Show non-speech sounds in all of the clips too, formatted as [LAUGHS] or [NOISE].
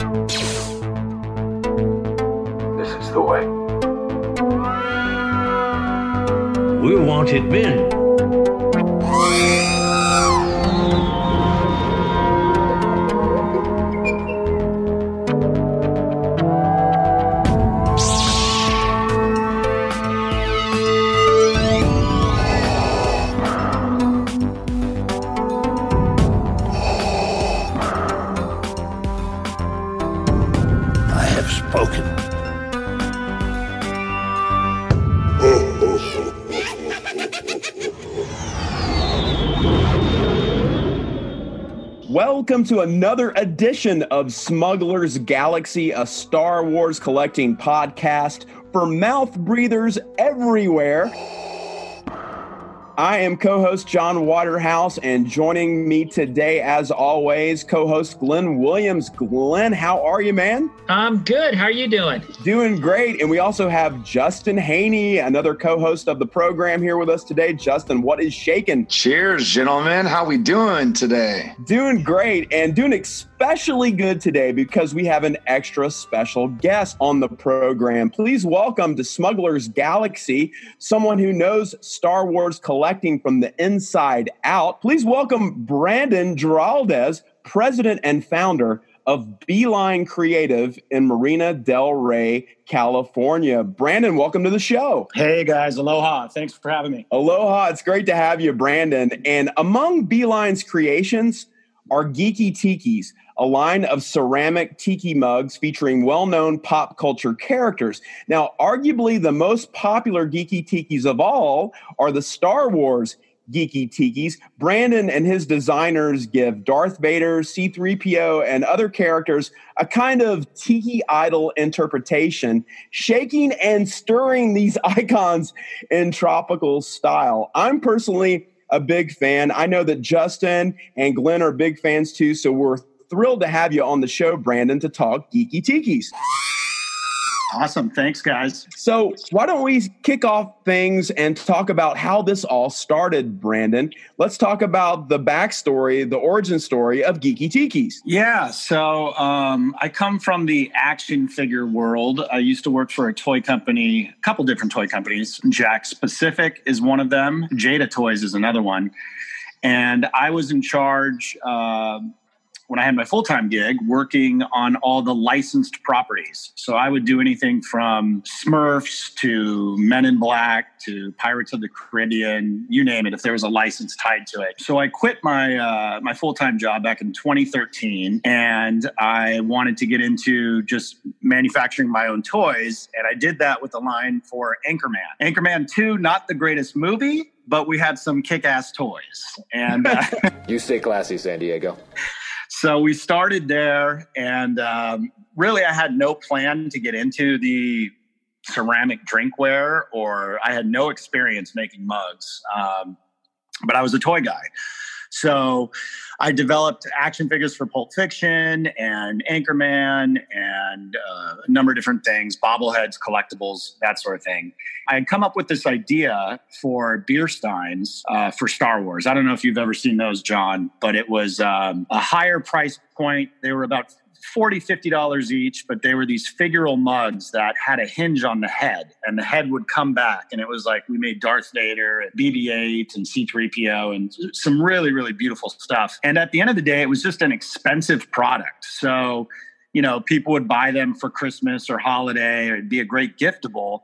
This is the way. We're wanted men. Welcome to another edition of Smuggler's Galaxy, a Star Wars collecting podcast for mouth breathers everywhere. I am co host John Waterhouse, and joining me today, as always, co host Glenn Williams. Glenn, how are you, man? I'm good. How are you doing? Doing great. And we also have Justin Haney, another co host of the program, here with us today. Justin, what is shaking? Cheers, gentlemen. How we doing today? Doing great and doing especially good today because we have an extra special guest on the program. Please welcome to Smuggler's Galaxy, someone who knows Star Wars collecting from the inside out. Please welcome Brandon Giraldez, president and founder of Beeline Creative in Marina Del Rey, California. Brandon, welcome to the show. Hey guys, aloha. Thanks for having me. Aloha. It's great to have you, Brandon. And among Beeline's creations are Geeki Tikis, a line of ceramic tiki mugs featuring well known pop culture characters. Now, arguably the most popular Geeki Tikis of all are the Star Wars Geeki Tikis. Brandon and his designers give Darth Vader, C3PO, and other characters a kind of tiki idol interpretation, shaking and stirring these [LAUGHS] icons in tropical style. I'm personally a big fan. I know that Justin and Glenn are big fans too, so we're thrilled to have you on the show, Brandon, to talk Geeki Tikis. Awesome. Thanks, guys. So, why don't we kick off things and talk about how this all started, Brandon? Let's talk about the backstory, the origin story of Geeki Tikis. Yeah. So um, I come from the action figure world. I used to work for a toy company, a couple different toy companies. Jakks Pacific is one of them, Jada Toys is another one. And I was in charge. Uh, when I had my full time gig working on all the licensed properties. So I would do anything from Smurfs to Men in Black to Pirates of the Caribbean, you name it, if there was a license tied to it. So I quit my uh, my full time job back in 2013, and I wanted to get into just manufacturing my own toys, and I did that with a line for Anchorman. Anchorman 2, not the greatest movie. But we had some kick-ass toys, and uh, [LAUGHS] You stay classy, San Diego. So we started there and um, really i had no plan to get into the ceramic drinkware or i had no experience making mugs um, but i was a toy guy so i developed action figures for pulp fiction and anchorman and uh, a number of different things bobbleheads collectibles that sort of thing. I had come up with this idea for beer steins uh, for star wars. I don't know if you've ever seen those john but it was um, a higher price point. They were about 40 50 dollars each but they were these figural mugs that had a hinge on the head and the head would come back and it was like we made darth vader and bb8 and c3po and some really really beautiful stuff. And at the end of the day it was just an expensive product. So you know people would buy them for christmas or holiday or it'd be a great giftable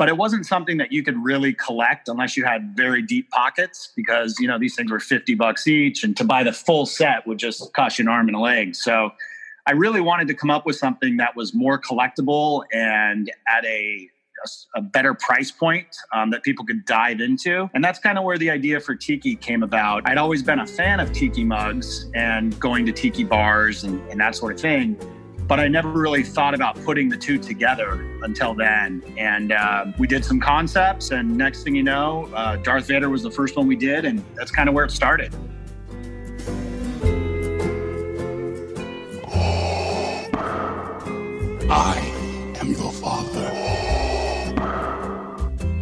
but it wasn't something that you could really collect unless you had very deep pockets because you know these things were 50 bucks each and to buy the full set would just cost you an arm and a leg. So I really wanted to come up with something that was more collectible and at a a better price point um, that people could dive into. And that's kind of where the idea for Tiki came about. I'd always been a fan of Tiki mugs and going to Tiki bars and, and that sort of thing. but I never really thought about putting the two together until then. And uh, we did some concepts, and next thing you know, uh, Darth Vader was the first one we did, and that's kind of where it started. I am your father.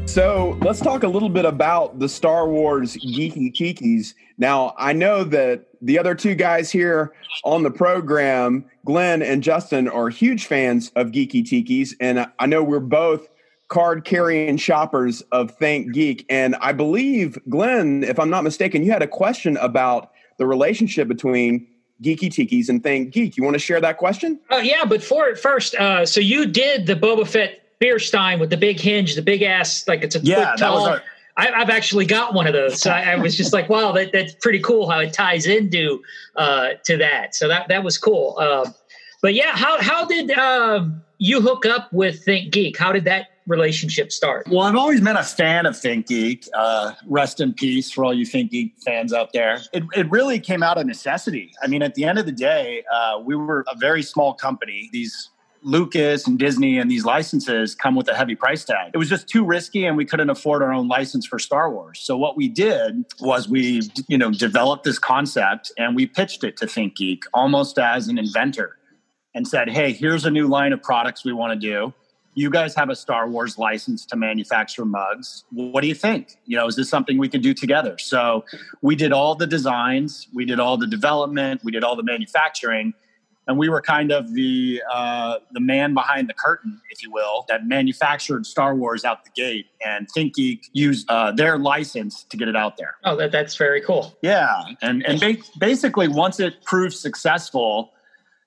So let's talk a little bit about the Star Wars geeki tikis. Now, I know that the other two guys here on the program, Glenn and Justin, are huge fans of geeki tikis. And I know we're both card carrying shoppers of Think Geek. And I believe, Glenn, if I'm not mistaken, you had a question about the relationship between Geeki Tikis and Think Geek. You want to share that question? Oh, yeah. But for first, uh, so you did the Boba Fett beer stein with the big hinge, the big ass, like it's a Yeah, foot that was our- I, I've actually got one of those. So I, I was just like, wow, that, that's pretty cool how it ties into uh, to that. So that that was cool. Um, but yeah, how how did um, you hook up with Think Geek? How did that relationship start? Well, I've always been a fan of Think Geek. Uh, rest in peace for all you Think Geek fans out there. It, it really came out of necessity. I mean, at the end of the day, uh, we were a very small company. These Lucas and Disney and these licenses come with a heavy price tag. It was just too risky and we couldn't afford our own license for Star Wars. So what we did was we, you know, developed this concept and we pitched it to Think Geek almost as an inventor and said, "Hey, here's a new line of products we want to do. You guys have a Star Wars license to manufacture mugs. What do you think? You know, is this something we can do together?" So we did all the designs, we did all the development, we did all the manufacturing, and we were kind of the uh, the man behind the curtain, if you will, that manufactured Star Wars out the gate. And ThinkGeek used uh, their license to get it out there. Oh, that that's very cool. Yeah, and and ba- basically once it proved successful,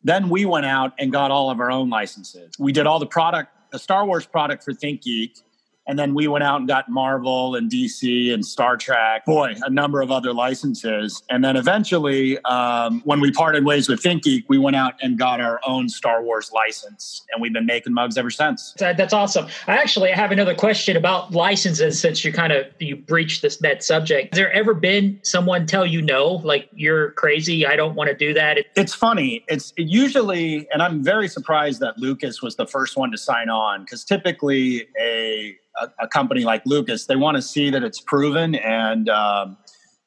then we went out and got all of our own licenses. We did all the product, the Star Wars product for ThinkGeek, and then we went out and got Marvel and DC and Star Trek, boy, a number of other licenses. And then eventually, um, when we parted ways with ThinkGeek, we went out and got our own Star Wars license, and we've been making mugs ever since. That's awesome. I actually have another question about licenses since you kind of you breached this that subject. Has there ever been someone tell you no, like you're crazy, I don't want to do that? It's funny. It's it usually, and I'm very surprised that Lucas was the first one to sign on because typically a, a a company like Lucas they want to see that it's proven and um,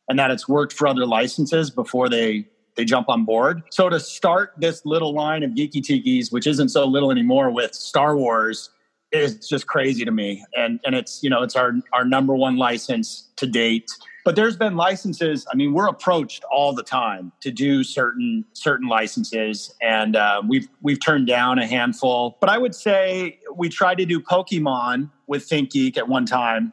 and that it's worked for other licenses before they they jump on board. So to start this little line of geeki tikis, which isn't so little anymore, with Star Wars is just crazy to me. And and it's you know it's our our number one license to date. But there's been licenses. I mean, we're approached all the time to do certain certain licenses, and uh, we've we've turned down a handful. But I would say we tried to do Pokemon with ThinkGeek at one time,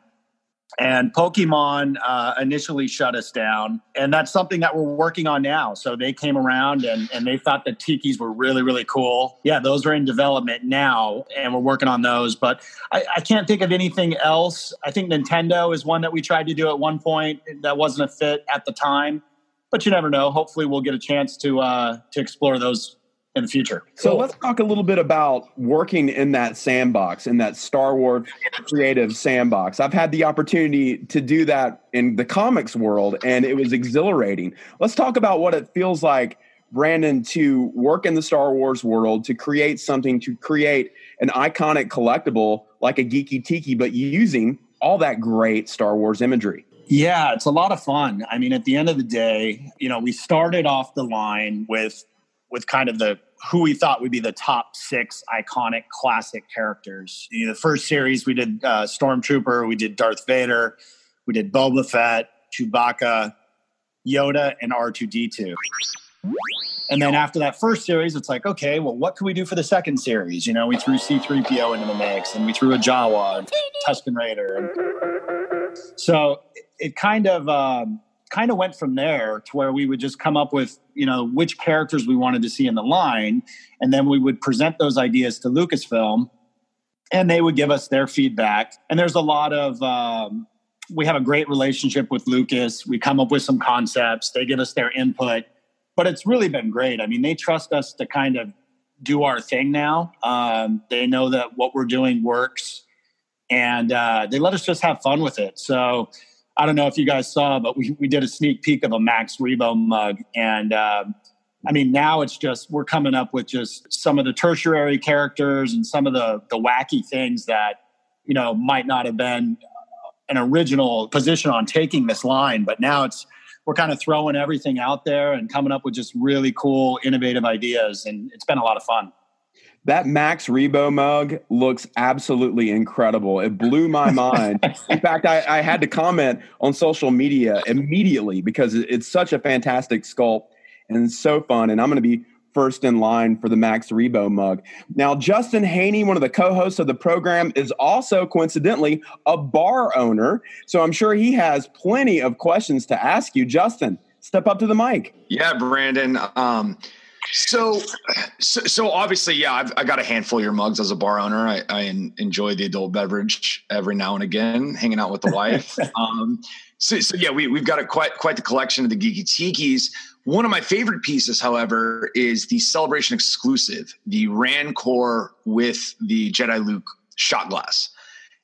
and Pokemon uh, initially shut us down, and that's something that we're working on now. So they came around and and they thought the tikis were really really cool. Yeah, those are in development now, and we're working on those. But I, I can't think of anything else. I think Nintendo is one that we tried to do at one point that wasn't a fit at the time. But you never know. Hopefully, we'll get a chance to uh, to explore those in the future. So let's talk a little bit about working in that sandbox, in that Star Wars creative sandbox. I've had the opportunity to do that in the comics world, and it was exhilarating. Let's talk about what it feels like, Brandon, to work in the Star Wars world, to create something, to create an iconic collectible like a Geeki Tiki, but using all that great Star Wars imagery. Yeah, it's a lot of fun. I mean, at the end of the day, you know, we started off the line with with kind of the who we thought would be the top six iconic classic characters. You know, the first series we did uh, Stormtrooper, we did Darth Vader, we did Boba Fett, Chewbacca, Yoda, and R two D two. And then after that first series, it's like, okay, well, what can we do for the second series? You know, we threw C3PO into the mix and we threw a Jawa and Tusken Raider. And so it, kind of um, kind of went from there to where we would just come up with, you know, which characters we wanted to see in the line. And then we would present those ideas to Lucasfilm and they would give us their feedback. And there's a lot of, um, we have a great relationship with Lucas. We come up with some concepts, they give us their input but it's really been great. I mean, they trust us to kind of do our thing now. Um, they know that what we're doing works, and uh, they let us just have fun with it. So I don't know if you guys saw, but we, we did a sneak peek of a Max Rebo mug, and um, I mean, now it's just we're coming up with just some of the tertiary characters and some of the the wacky things that you know might not have been an original position on taking this line, but now it's we're kind of throwing everything out there and coming up with just really cool, innovative ideas, and it's been a lot of fun. That Max Rebo mug looks absolutely incredible. It blew my [LAUGHS] mind. In fact, I, I, had to comment on social media immediately because it's such a fantastic sculpt and so fun. And I'm going to be first in line for the Max Rebo mug. Now, Justin Haney, one of the co hosts of the program, is also coincidentally a bar owner. So I'm sure he has plenty of questions to ask you. Justin, step up to the mic. Yeah, Brandon. Um, so, so, so obviously, yeah, I've I got a handful of your mugs as a bar owner. I, I enjoy the adult beverage every now and again, hanging out with the wife. [LAUGHS] um, so, so yeah, we we've got a quite quite the collection of the geeky tikis. One of my favorite pieces, however, is the celebration exclusive, the Rancor with the Jedi Luke shot glass.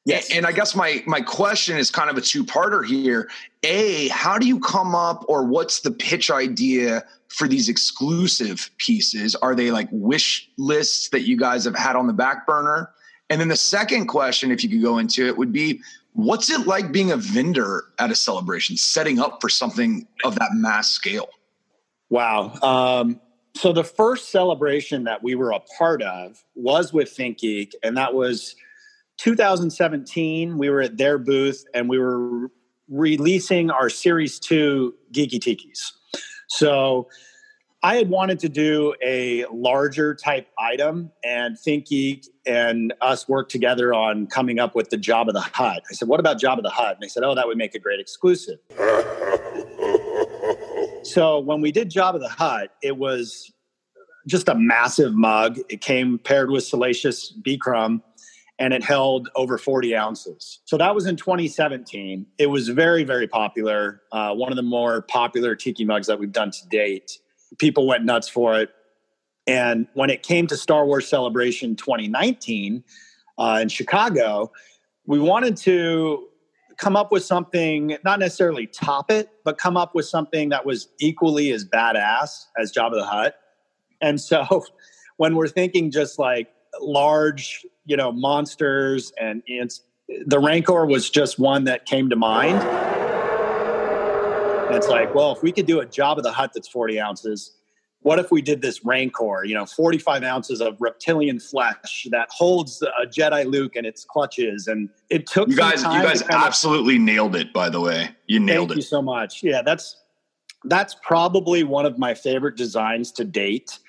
Yes. And I guess my my question is kind of a two-parter here. A, how do you come up or what's the pitch idea for these exclusive pieces? Are they like wish lists that you guys have had on the back burner? And then the second question, if you could go into it, would be what's it like being a vendor at a celebration, setting up for something of that mass scale? Wow. Um, so the first celebration that we were a part of was with ThinkGeek, and that was 2017. We were at their booth and we were releasing our Series 2 Geeki Tikis. So I had wanted to do a larger type item, and ThinkGeek and us worked together on coming up with the Jabba the Hutt. I said, "What about Jabba the Hutt? And they said, "Oh, that would make a great exclusive." [LAUGHS] so when we did Jabba the Hutt, it was just a massive mug. It came paired with Salacious B. Crumb, and it held over 40 ounces. So that was in 2017. It was very, very popular. Uh, one of the more popular tiki mugs that we've done to date. People went nuts for it. And when it came to Star Wars Celebration 2019 uh, in Chicago, we wanted to come up with something, not necessarily top it, but come up with something that was equally as badass as Jabba the Hutt. And so [LAUGHS] when we're thinking just like large, you know, monsters and it's the Rancor was just one that came to mind. And it's like, well, if we could do a Jabba the Hutt that's 40 ounces, what if we did this Rancor, you know, 45 ounces of reptilian flesh that holds a Jedi Luke in its clutches? And it took you guys, you guys absolutely of, nailed it, by the way. You nailed thank it. you so much. Yeah, that's that's probably one of my favorite designs to date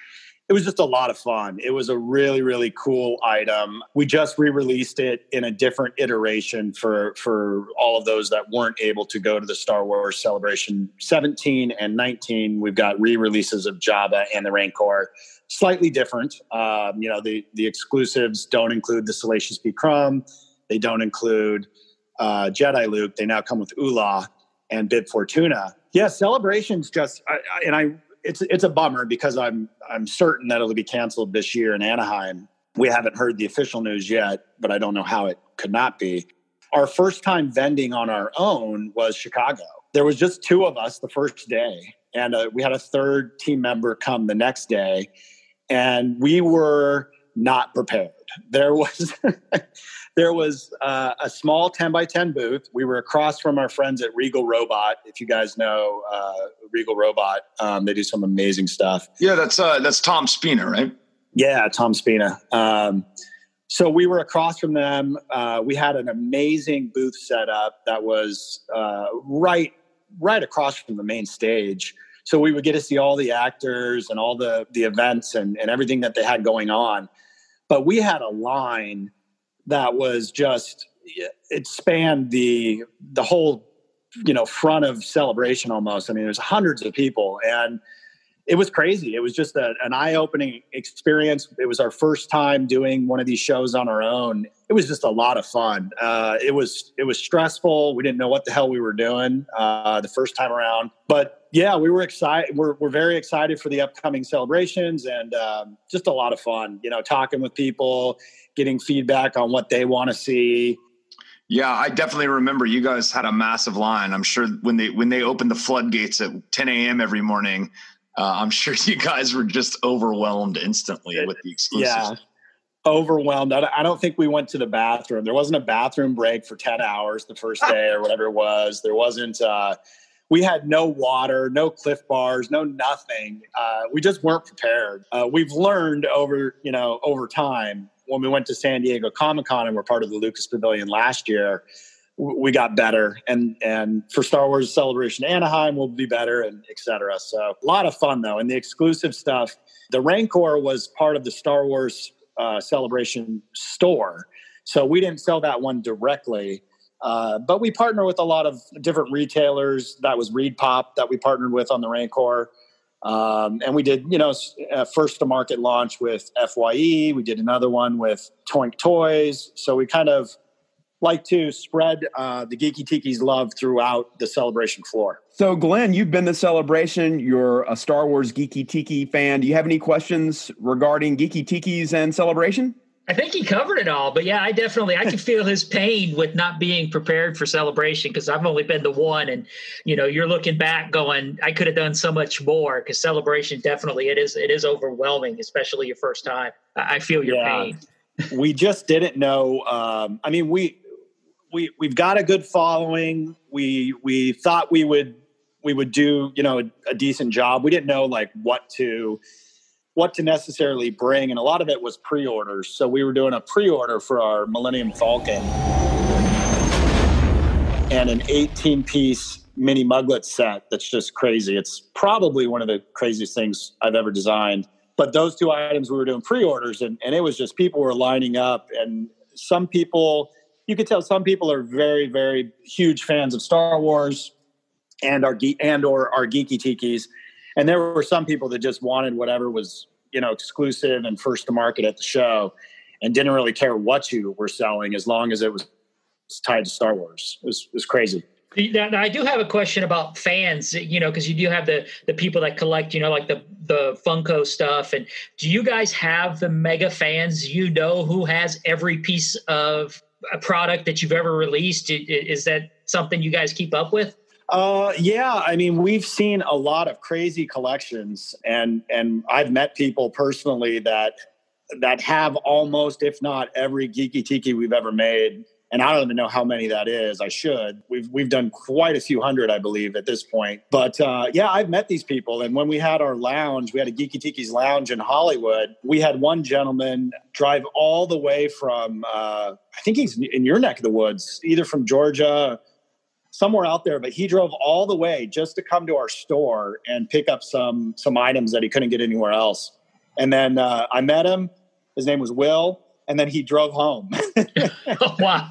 it was just a lot of fun. It was a really, really cool item. We just re-released it in a different iteration for for all of those that weren't able to go to the Star Wars Celebration 17 and 19. We've got re-releases of Jabba and the Rancor, slightly different. Um, you know, the the exclusives don't include the Salacious B. Crumb. They don't include uh, Jedi Luke. They now come with Oola and Bib Fortuna. Yeah, celebrations just I, I, and I it's it's a bummer because I'm I'm certain that it'll be canceled this year in Anaheim. We haven't heard the official news yet, but I don't know how it could not be. Our first time vending on our own was Chicago. There was just two of us the first day, and uh, we had a third team member come the next day, and we were not prepared. There was [LAUGHS] there was uh, a small 10 by 10 booth. We were across from our friends at Regal Robot. If you guys know uh, Regal Robot, um, they do some amazing stuff. Yeah, that's uh, that's Tom Spina, right? Yeah, Tom Spina. Um, so we were across from them. Uh, we had an amazing booth set up that was uh, right right across from the main stage. So we would get to see all the actors and all the the events and, and everything that they had going on. But we had a line that was just it spanned the the whole you know front of celebration almost. I mean there's hundreds of people and it was crazy. It was just a, an eye-opening experience. It was our first time doing one of these shows on our own it was just a lot of fun uh, it was it was stressful we didn't know what the hell we were doing uh, the first time around but yeah we were excited we're, we're very excited for the upcoming celebrations and um, just a lot of fun you know talking with people getting feedback on what they want to see. Yeah, I definitely remember you guys had a massive line. I'm sure when they when they opened the floodgates at 10 a.m. every morning, Uh, I'm sure [LAUGHS] you guys were just overwhelmed instantly with the exclusives. Yeah, overwhelmed. I, don't think we went to the bathroom. There wasn't a bathroom break for 10 hours the first day or whatever it was. There wasn't, uh, we had no water, no Clif bars, no nothing. Uh, we just weren't prepared. Uh, we've learned over, you know, over time when we went to San Diego Comic Con and we're part of the Lucas Pavilion last year, we got better and and for star wars celebration anaheim we'll be better and etc so a lot of fun though and the exclusive stuff the rancor was part of the star wars uh, celebration store. So we didn't sell that one directly uh, but we partner with a lot of different retailers. That was Reed Pop that we partnered with on the rancor. Um, and we did you know first to market launch with fye we did another one with toynk toys. So we kind of like to spread uh, the Geeki Tiki's love throughout the celebration floor. So, Glenn, you've been to Celebration. You're a Star Wars Geeki Tiki fan. Do you have any questions regarding Geeki Tiki's and Celebration? I think he covered it all, but yeah, I definitely I can [LAUGHS] feel his pain with not being prepared for celebration because I've only been the one, and you know you're looking back going I could have done so much more because celebration definitely it is it is overwhelming, especially your first time. I feel your yeah. pain. we just didn't know. Um, I mean, we we we've got a good following. We we thought we would we would do you know a, a, decent job. We didn't know like what to what to necessarily bring, and a lot of it was pre-orders. So we were doing a pre-order for our Millennium Falcon and an 18 piece mini muglet set. That's just crazy. It's probably one of the craziest things I've ever designed. But those two items we were doing pre-orders, and, and it was just people were lining up, and some people you could tell some people are very, very huge fans of Star Wars and our and or our geeki tikis, and there were some people that just wanted whatever was you know exclusive and first to market at the show, and didn't really care what you were selling as long as it was tied to Star Wars. It was, it was crazy. Now, I do have a question about fans, you know, because you do have the the people that collect, you know, like the the Funko stuff. And do you guys have the mega fans? You know, who has every piece of a product that you've ever released? Is that something you guys keep up with? Uh, yeah, I mean, we've seen a lot of crazy collections, and and I've met people personally that that have almost, if not every geeki tiki we've ever made and I don't even know how many that is. I should. We've we've done quite a few hundred, I believe, at this point. But uh, yeah, I've met these people, and when we had our lounge, we had a Geeki Tiki's lounge in Hollywood. We had one gentleman drive all the way from uh, I think he's in your neck of the woods, either from Georgia, somewhere out there. But he drove all the way just to come to our store and pick up some some items that he couldn't get anywhere else. And then uh, I met him. His name was Will and then he drove home. [LAUGHS] [LAUGHS] wow.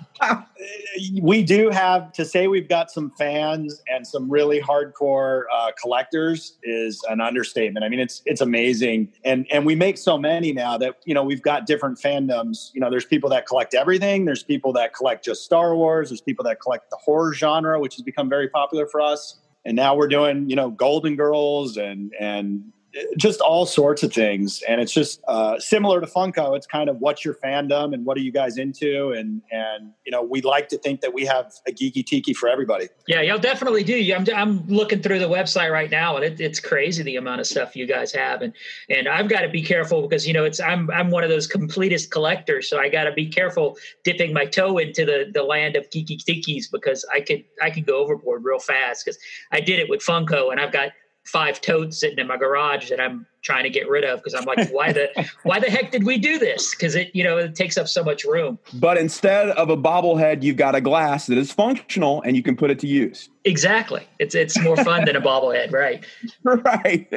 We do have to say we've got some fans and some really hardcore uh, collectors is an understatement. I mean, it's it's amazing, and and we make so many now that you know we've got different fandoms. You know, there's people that collect everything. There's people that collect just Star Wars. There's people that collect the horror genre, which has become very popular for us. And now we're doing you know Golden Girls and and just all sorts of things. And it's just uh, similar to funko it's kind of what's your fandom and what are you guys into? And and you know we like to think that we have a geeki tiki for everybody. Yeah you'll definitely do. I'm, I'm looking through the website right now and it, it's crazy the amount of stuff you guys have. And and i've got to be careful because you know it's i'm i'm one of those completist collectors so i got to be careful dipping my toe into the the land of geeki tikis because i could i could go overboard real fast because i did it with funko and i've got five totes sitting in my garage that I'm trying to get rid of because I'm like, [LAUGHS] why the why the heck did we do this? Because it you know it takes up so much room. But instead of a bobblehead, you've got a glass that is functional and you can put it to use. Exactly. It's it's more fun than a bobblehead, right? [LAUGHS] Right.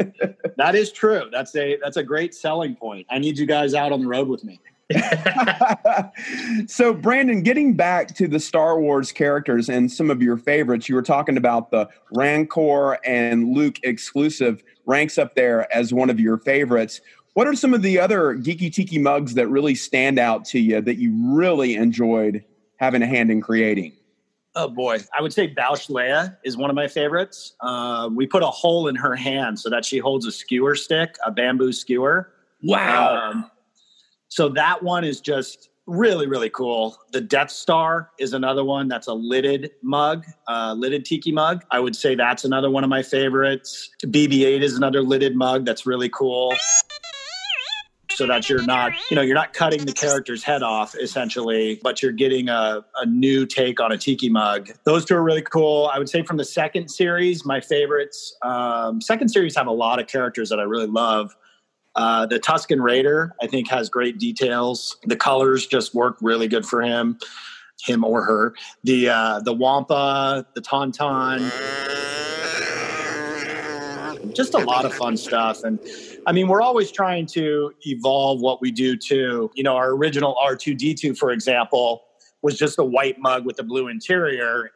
that is true. That's a that's a great selling point. I need you guys out on the road with me. [LAUGHS] so, Brandon, getting back to the Star Wars characters and some of your favorites, you were talking about the Rancor and Luke exclusive ranks up there as one of your favorites. What are some of the other Geeki Tiki mugs that really stand out to you that you really enjoyed having a hand in creating? Oh boy, I would say Boushh Leia is one of my favorites. Uh, we put a hole in her hand so that she holds a skewer stick, a bamboo skewer. Wow. Um, so that one is just really really cool. The Death Star is another one that's a lidded mug, uh, lidded tiki mug. I would say that's another one of my favorites. BB-8 is another lidded mug that's really cool so that you're not, you know, you're not cutting the character's head off essentially, but you're getting a, a new take on a tiki mug. Those two are really cool. I would say from the second series, my favorites. Um, second series have a lot of characters that I really love. Uh, the Tusken Raider, I think, has great details. The colors just work really good for him, him or her. The uh, the Wampa, the Tauntaun, just a lot of fun stuff. And I mean, we're always trying to evolve what we do too. You know, our original R2D2, for example, was just a white mug with a blue interior,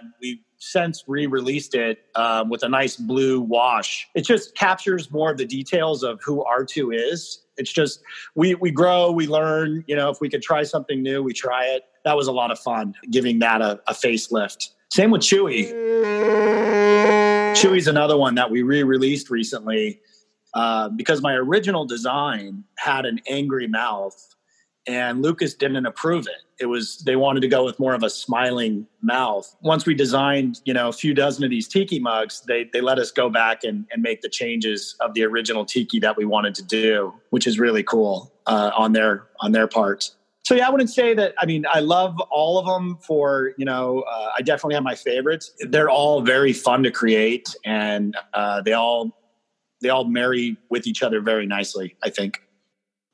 and we since re-released it um, with a nice blue wash. It just captures more of the details of who R2 is. It's just we we grow, we learn. You know, if we could try something new, we try it. That was a lot of fun, giving that a, a facelift. Same with Chewie. Chewie's another one that we re-released recently uh, because my original design had an angry mouth and Lucas didn't approve it. It was they wanted to go with more of a smiling mouth. Once we designed, you know, a few dozen of these tiki mugs, they they let us go back and, and make the changes of the original tiki that we wanted to do, which is really cool uh, on their on their part. So yeah, I wouldn't say that. I mean, I love all of them. For you know, uh, I definitely have my favorites. They're all very fun to create, and uh, they all they all marry with each other very nicely. I think.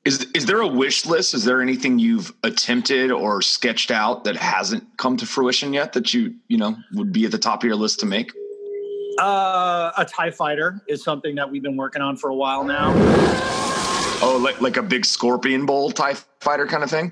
Is is there a wish list? Is there anything you've attempted or sketched out that hasn't come to fruition yet that you you know would be at the top of your list to make? Uh, a Tie Fighter is something that we've been working on for a while now. Oh, like like a big scorpion bowl Tie Fighter kind of thing.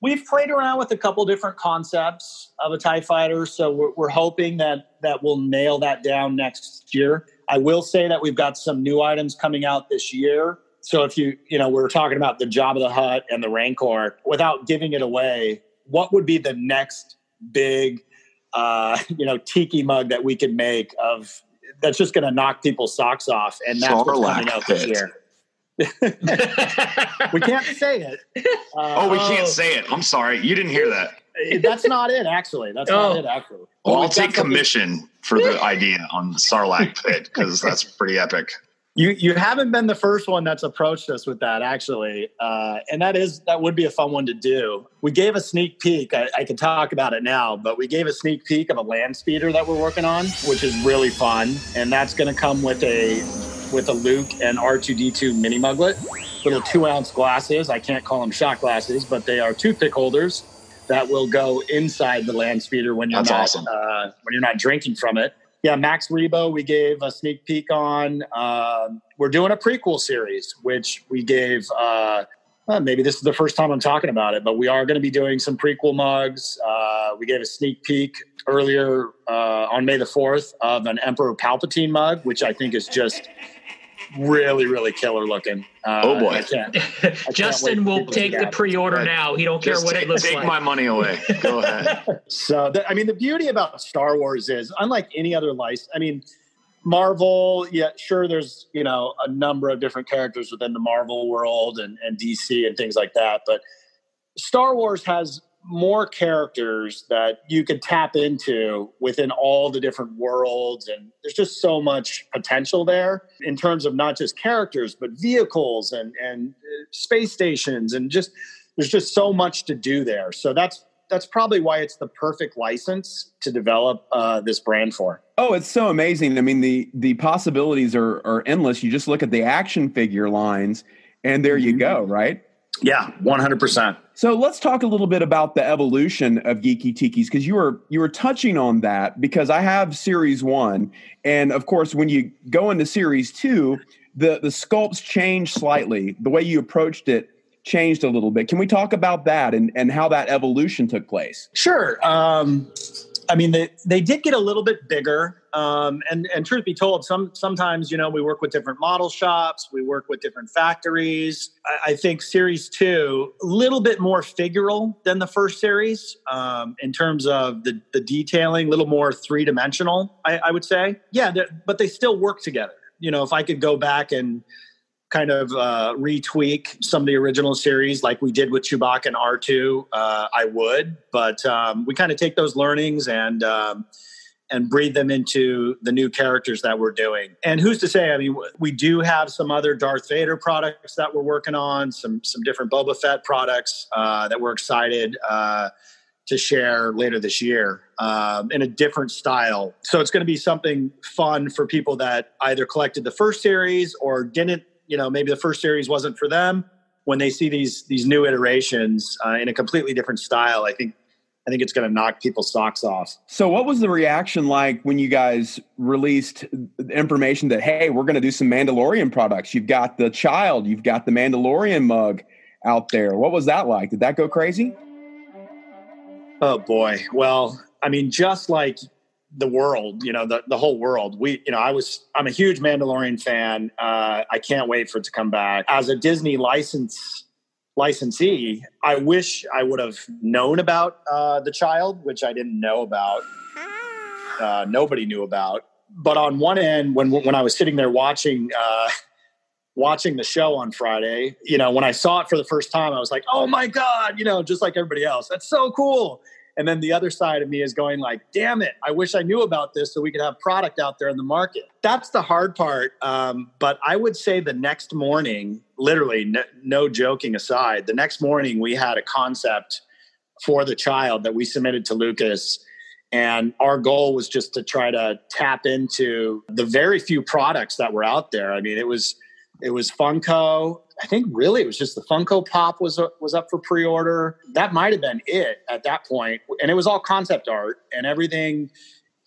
We've played around with a couple different concepts of a Tie Fighter, so we're, we're hoping that that we'll nail that down next year. I will say that we've got some new items coming out this year. So if you, you know, we are talking about the Jabba the Hutt and the Rancor, without giving it away, what would be the next big, uh, [LAUGHS] you know, tiki mug that we could make of that's just going to knock people's socks off? And that's what's coming out this year. [LAUGHS] we can't say it. Uh, oh, we can't say it. I'm sorry. You didn't hear that. That's not it, actually. That's oh. not it, actually. Well, I'll take commission for the idea on the Sarlacc pit because that's pretty epic. You you haven't been the first one that's approached us with that actually, uh, and that is that would be a fun one to do. We gave a sneak peek. I, I can talk about it now, but we gave a sneak peek of a land speeder that we're working on, which is really fun, and that's going to come with a with a Luke and R2D2 mini muglet, little two ounce glasses. I can't call them shot glasses, but they are toothpick holders that will go inside the land speeder when you're That's not awesome. uh, when you're not drinking from it. Yeah, Max Rebo, we gave a sneak peek on. Uh, we're doing a prequel series, which we gave. Uh, well, maybe this is the first time I'm talking about it, but we are going to be doing some prequel mugs. Uh, we gave a sneak peek earlier uh, on May the 4th of an Emperor Palpatine mug, which I think is just really, really killer looking. Uh, oh boy! I can't, I Justin will take the pre-order now. He don't care Just what take, it looks take like. Take my money away. Go [LAUGHS] ahead. so, the, I mean, the beauty about Star Wars is, unlike any other license, I mean, Marvel, yeah, sure. There's you know a number of different characters within the Marvel world and, and DC and things like that, but Star Wars has more characters that you could tap into within all the different worlds and there's just so much potential there in terms of not just characters but vehicles and and uh, space stations and just there's just so much to do there so that's that's probably why it's the perfect license to develop uh, this brand for. Oh, it's so amazing! I mean, the the possibilities are are endless. You just look at the action figure lines, and there you mm-hmm. go, right? Yeah, one hundred percent. So let's talk a little bit about the evolution of Geeki Tikis because you were you were touching on that because I have series one, and of course when you go into series two, the the sculpts change slightly. The way you approached it changed a little bit. Can we talk about that and and how that evolution took place? Sure. Um, I mean, they they did get a little bit bigger. Um, and and truth be told, some sometimes you know we work with different model shops, we work with different factories. I, I think Series Two a little bit more figural than the first series um, in terms of the the detailing, a little more three dimensional. I, I, would say, yeah, but they still work together. You know, if I could go back and kind of uh, retweak some of the original series like we did with Chewbacca and R2, uh, I would. But um, we kind of take those learnings and um, and breathe them into the new characters that we're doing. And who's to say? I mean, we do have some other Darth Vader products that we're working on, some some different Boba Fett products uh, that we're excited uh, to share later this year um, in a different style. So it's going to be something fun for people that either collected the first series or didn't. You know, maybe the first series wasn't for them. When they see these these new iterations uh, in a completely different style, I think I think it's going to knock people's socks off. So, what was the reaction like when you guys released information that, hey, we're going to do some Mandalorian products? You've got the child, you've got the Mandalorian mug out there. What was that like? Did that go crazy? Oh, boy. Well, I mean, just like the world, you know, the, the whole world. We, you know, I was, I'm a huge Mandalorian fan. Uh, I can't wait for it to come back. As a Disney license licensee, I wish I would have known about uh, the child, which I didn't know about. Uh, nobody knew about. But on one end, when when I was sitting there watching uh, watching the show on Friday, you know, when I saw it for the first time, I was like, "Oh my god!" You know, just like everybody else. That's so cool. And then the other side of me is going like, damn it, I wish I knew about this so we could have product out there in the market. That's the hard part. Um, but I would say the next morning, literally, no, no joking aside, the next morning we had a concept for the child that we submitted to Lucas. And our goal was just to try to tap into the very few products that were out there. I mean, it was it was Funko. I think really it was just the Funko Pop was was up for pre-order. That might have been it at that point, and it was all concept art and everything.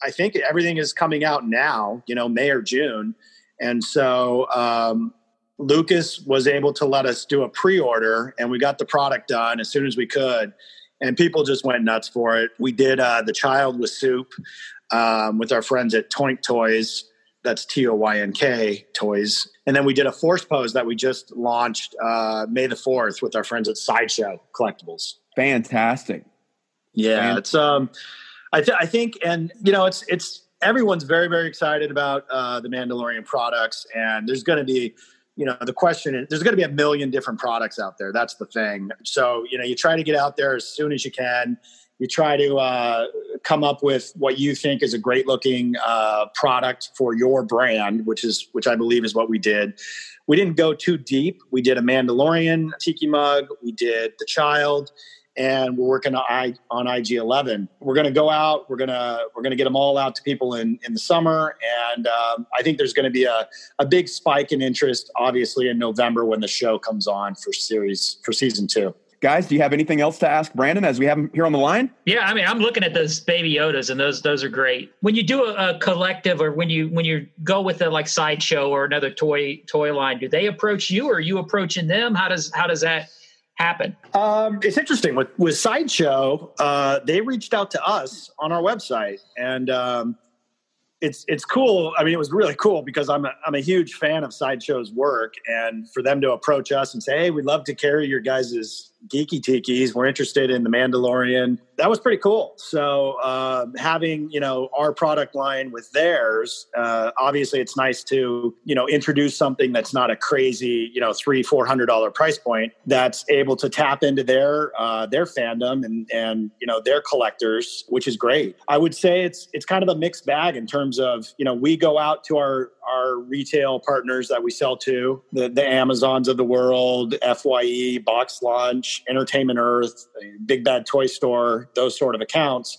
I think everything is coming out now, you know, May or June, and so um, Lucas was able to let us do a pre-order, and we got the product done as soon as we could, and people just went nuts for it. We did uh, the child with soup um, with our friends at Toynk Toys that's T O Y N K toys. And then we did a force pose that we just launched uh, May the 4th with our friends at Sideshow Collectibles. Fantastic. Yeah, Fantastic. it's um I, th- I think and you know it's it's everyone's very very excited about uh, the Mandalorian products and there's going to be you know the question is there's going to be a million different products out there that's the thing so you know you try to get out there as soon as you can you try to uh, come up with what you think is a great looking uh, product for your brand, which is which I believe is what we did. We didn't go too deep. We did a Mandalorian tiki mug. We did the child, and we're working on, I, on IG11. We're going to go out. We're gonna we're gonna get them all out to people in in the summer, and um, I think there's going to be a a big spike in interest, obviously in November when the show comes on for series for season two. Guys, do you have anything else to ask Brandon as we have him here on the line? Yeah, I mean, I'm looking at those baby Yodas, and those those are great. When you do a, a collective, or when you when you go with a like sideshow or another toy toy line, do they approach you, or are you approaching them? How does how does that happen? Um, it's interesting with with sideshow. Uh, they reached out to us on our website, and um, it's it's cool. I mean, it was really cool because I'm a, I'm a huge fan of sideshow's work, and for them to approach us and say, "Hey, we'd love to carry your guys's geeki tikis. We're interested in the Mandalorian. That was pretty cool. So uh, having you know our product line with theirs, uh, obviously it's nice to you know introduce something that's not a crazy you know three four hundred dollar price point that's able to tap into their uh, their fandom and and you know their collectors, which is great. I would say it's it's kind of a mixed bag in terms of you know we go out to our our retail partners that we sell to the the Amazons of the world, Fye, Box Lunch, Entertainment Earth, Big Bad Toy Store, those sort of accounts.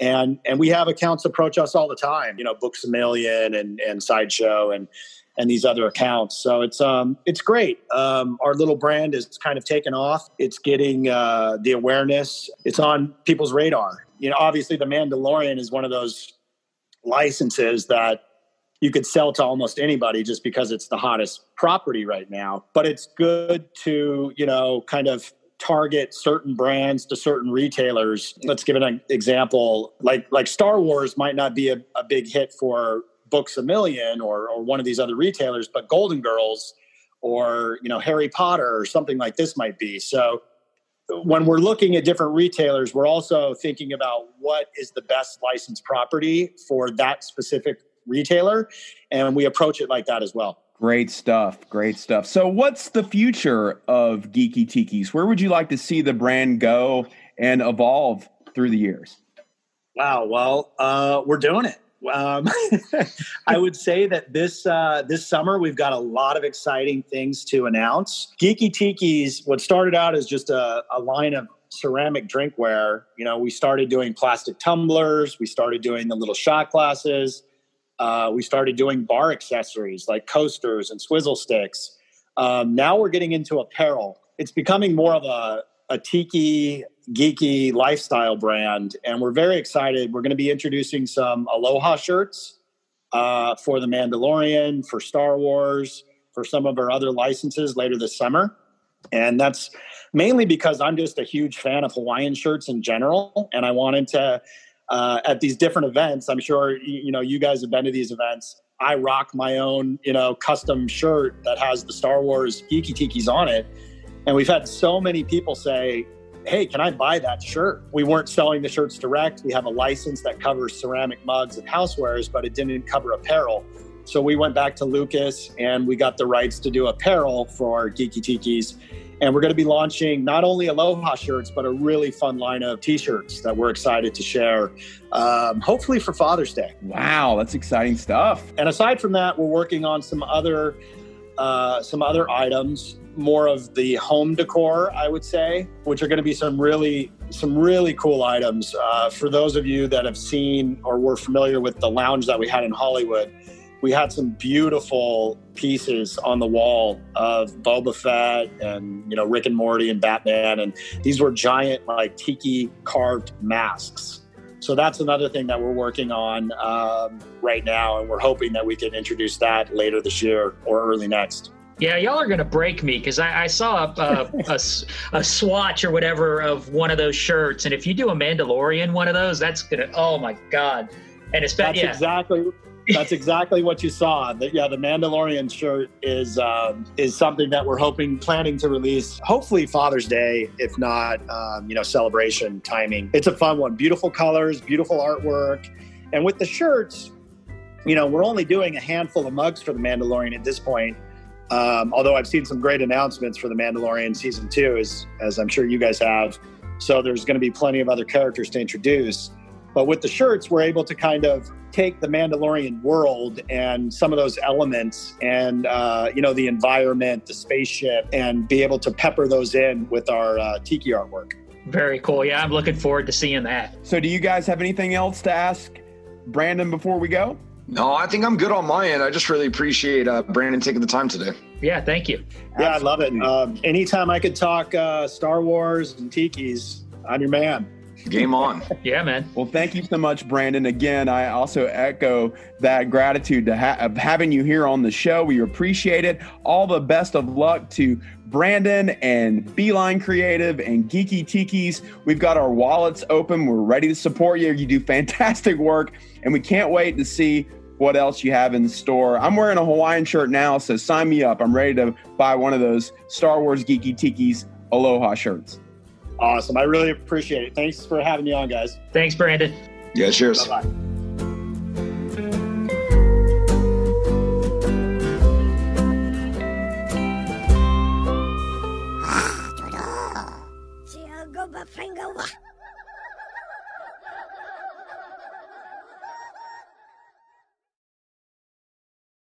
And and we have accounts approach us all the time, you know, Books a Million and and Sideshow and and these other accounts. So it's um it's great. Um, our little brand is kind of taken off. It's getting uh, the awareness. It's on people's radar. You know, obviously the Mandalorian is one of those licenses that you could sell to almost anybody just because it's the hottest property right now. But it's good to, you know, kind of target certain brands to certain retailers. Let's give an example. Like like Star Wars might not be a, a big hit for Books a Million or or one of these other retailers, but Golden Girls or you know Harry Potter or something like this might be. So when we're looking at different retailers, we're also thinking about what is the best licensed property for that specific retailer, and we approach it like that as well. Great stuff. Great stuff. So, what's the future of Geeki Tikis? Where would you like to see the brand go and evolve through the years? Wow. Well, uh, we're doing it. Um, [LAUGHS] I would say that this uh, this summer we've got a lot of exciting things to announce. Geeki Tiki's what started out as just a, a line of ceramic drinkware. You know, we started doing plastic tumblers, we started doing the little shot glasses, uh, we started doing bar accessories like coasters and swizzle sticks. Um, now we're getting into apparel. It's becoming more of a, a tiki geeky lifestyle brand, and we're very excited. We're going to be introducing some Aloha shirts uh, for the Mandalorian, for Star Wars, for some of our other licenses later this summer. And that's mainly because I'm just a huge fan of Hawaiian shirts in general, and I wanted to uh, at these different events. I'm sure you know you guys have been to these events. I rock my own, you know, custom shirt that has the Star Wars Geeki Tikis on it. And we've had so many people say, hey, can I buy that shirt? We weren't selling the shirts direct. We have a license that covers ceramic mugs and housewares, but it didn't cover apparel. So we went back to Lucas and we got the rights to do apparel for Geeki Tikis. And we're going to be launching not only Aloha shirts, but a really fun line of t shirts that we're excited to share, um, hopefully for Father's Day. Wow, that's exciting stuff. And aside from that, we're working on some other. Uh, some other items more of the home decor, I would say, which are going to be some really some really cool items. Uh, for those of you that have seen or were familiar with the lounge that we had in Hollywood, we had some beautiful pieces on the wall of Boba Fett and you know Rick and Morty and Batman, and these were giant like tiki carved masks. So that's another thing that we're working on um, right now, and we're hoping that we can introduce that later this year or early next. Yeah, y'all are gonna break me because I, I, saw a, a, [LAUGHS] a, a, swatch or whatever of one of those shirts, and if you do a Mandalorian one of those, that's gonna oh my god! And it's that's yeah. exactly that's exactly what you saw. That yeah, the Mandalorian shirt is um, is something that we're hoping planning to release hopefully Father's Day, if not um, you know celebration timing. It's a fun one, beautiful colors, beautiful artwork, and with the shirts, you know we're only doing a handful of mugs for the Mandalorian at this point um, although I've seen some great announcements for the Mandalorian season two, as as I'm sure you guys have. So there's going to be plenty of other characters to introduce. But with the shirts, we're able to kind of take the Mandalorian world and some of those elements, and uh, you know the environment, the spaceship, and be able to pepper those in with our uh, tiki artwork. Very cool. Yeah, I'm looking forward to seeing that. So, do you guys have anything else to ask Brandon before we go? No, I think I'm good on my end. I just really appreciate uh, Brandon taking the time today. Yeah, thank you. Yeah, I love it. Um, anytime I could talk uh, Star Wars and Tikis, I'm your man. Game on. [LAUGHS] yeah, man. Well, thank you so much, Brandon. Again, I also echo that gratitude to ha- of having you here on the show. We appreciate it. All the best of luck to Brandon and Beeline Creative and Geeki Tikis. We've got our wallets open. We're ready to support you. You do fantastic work, and we can't wait to see what else you have in store. I'm wearing a Hawaiian shirt now, so sign me up. I'm ready to buy one of those Star Wars Geeki Tikis Aloha shirts. Awesome. I really appreciate it. Thanks for having me on, guys. Thanks, Brandon. Yeah, cheers. Bye bye. Finger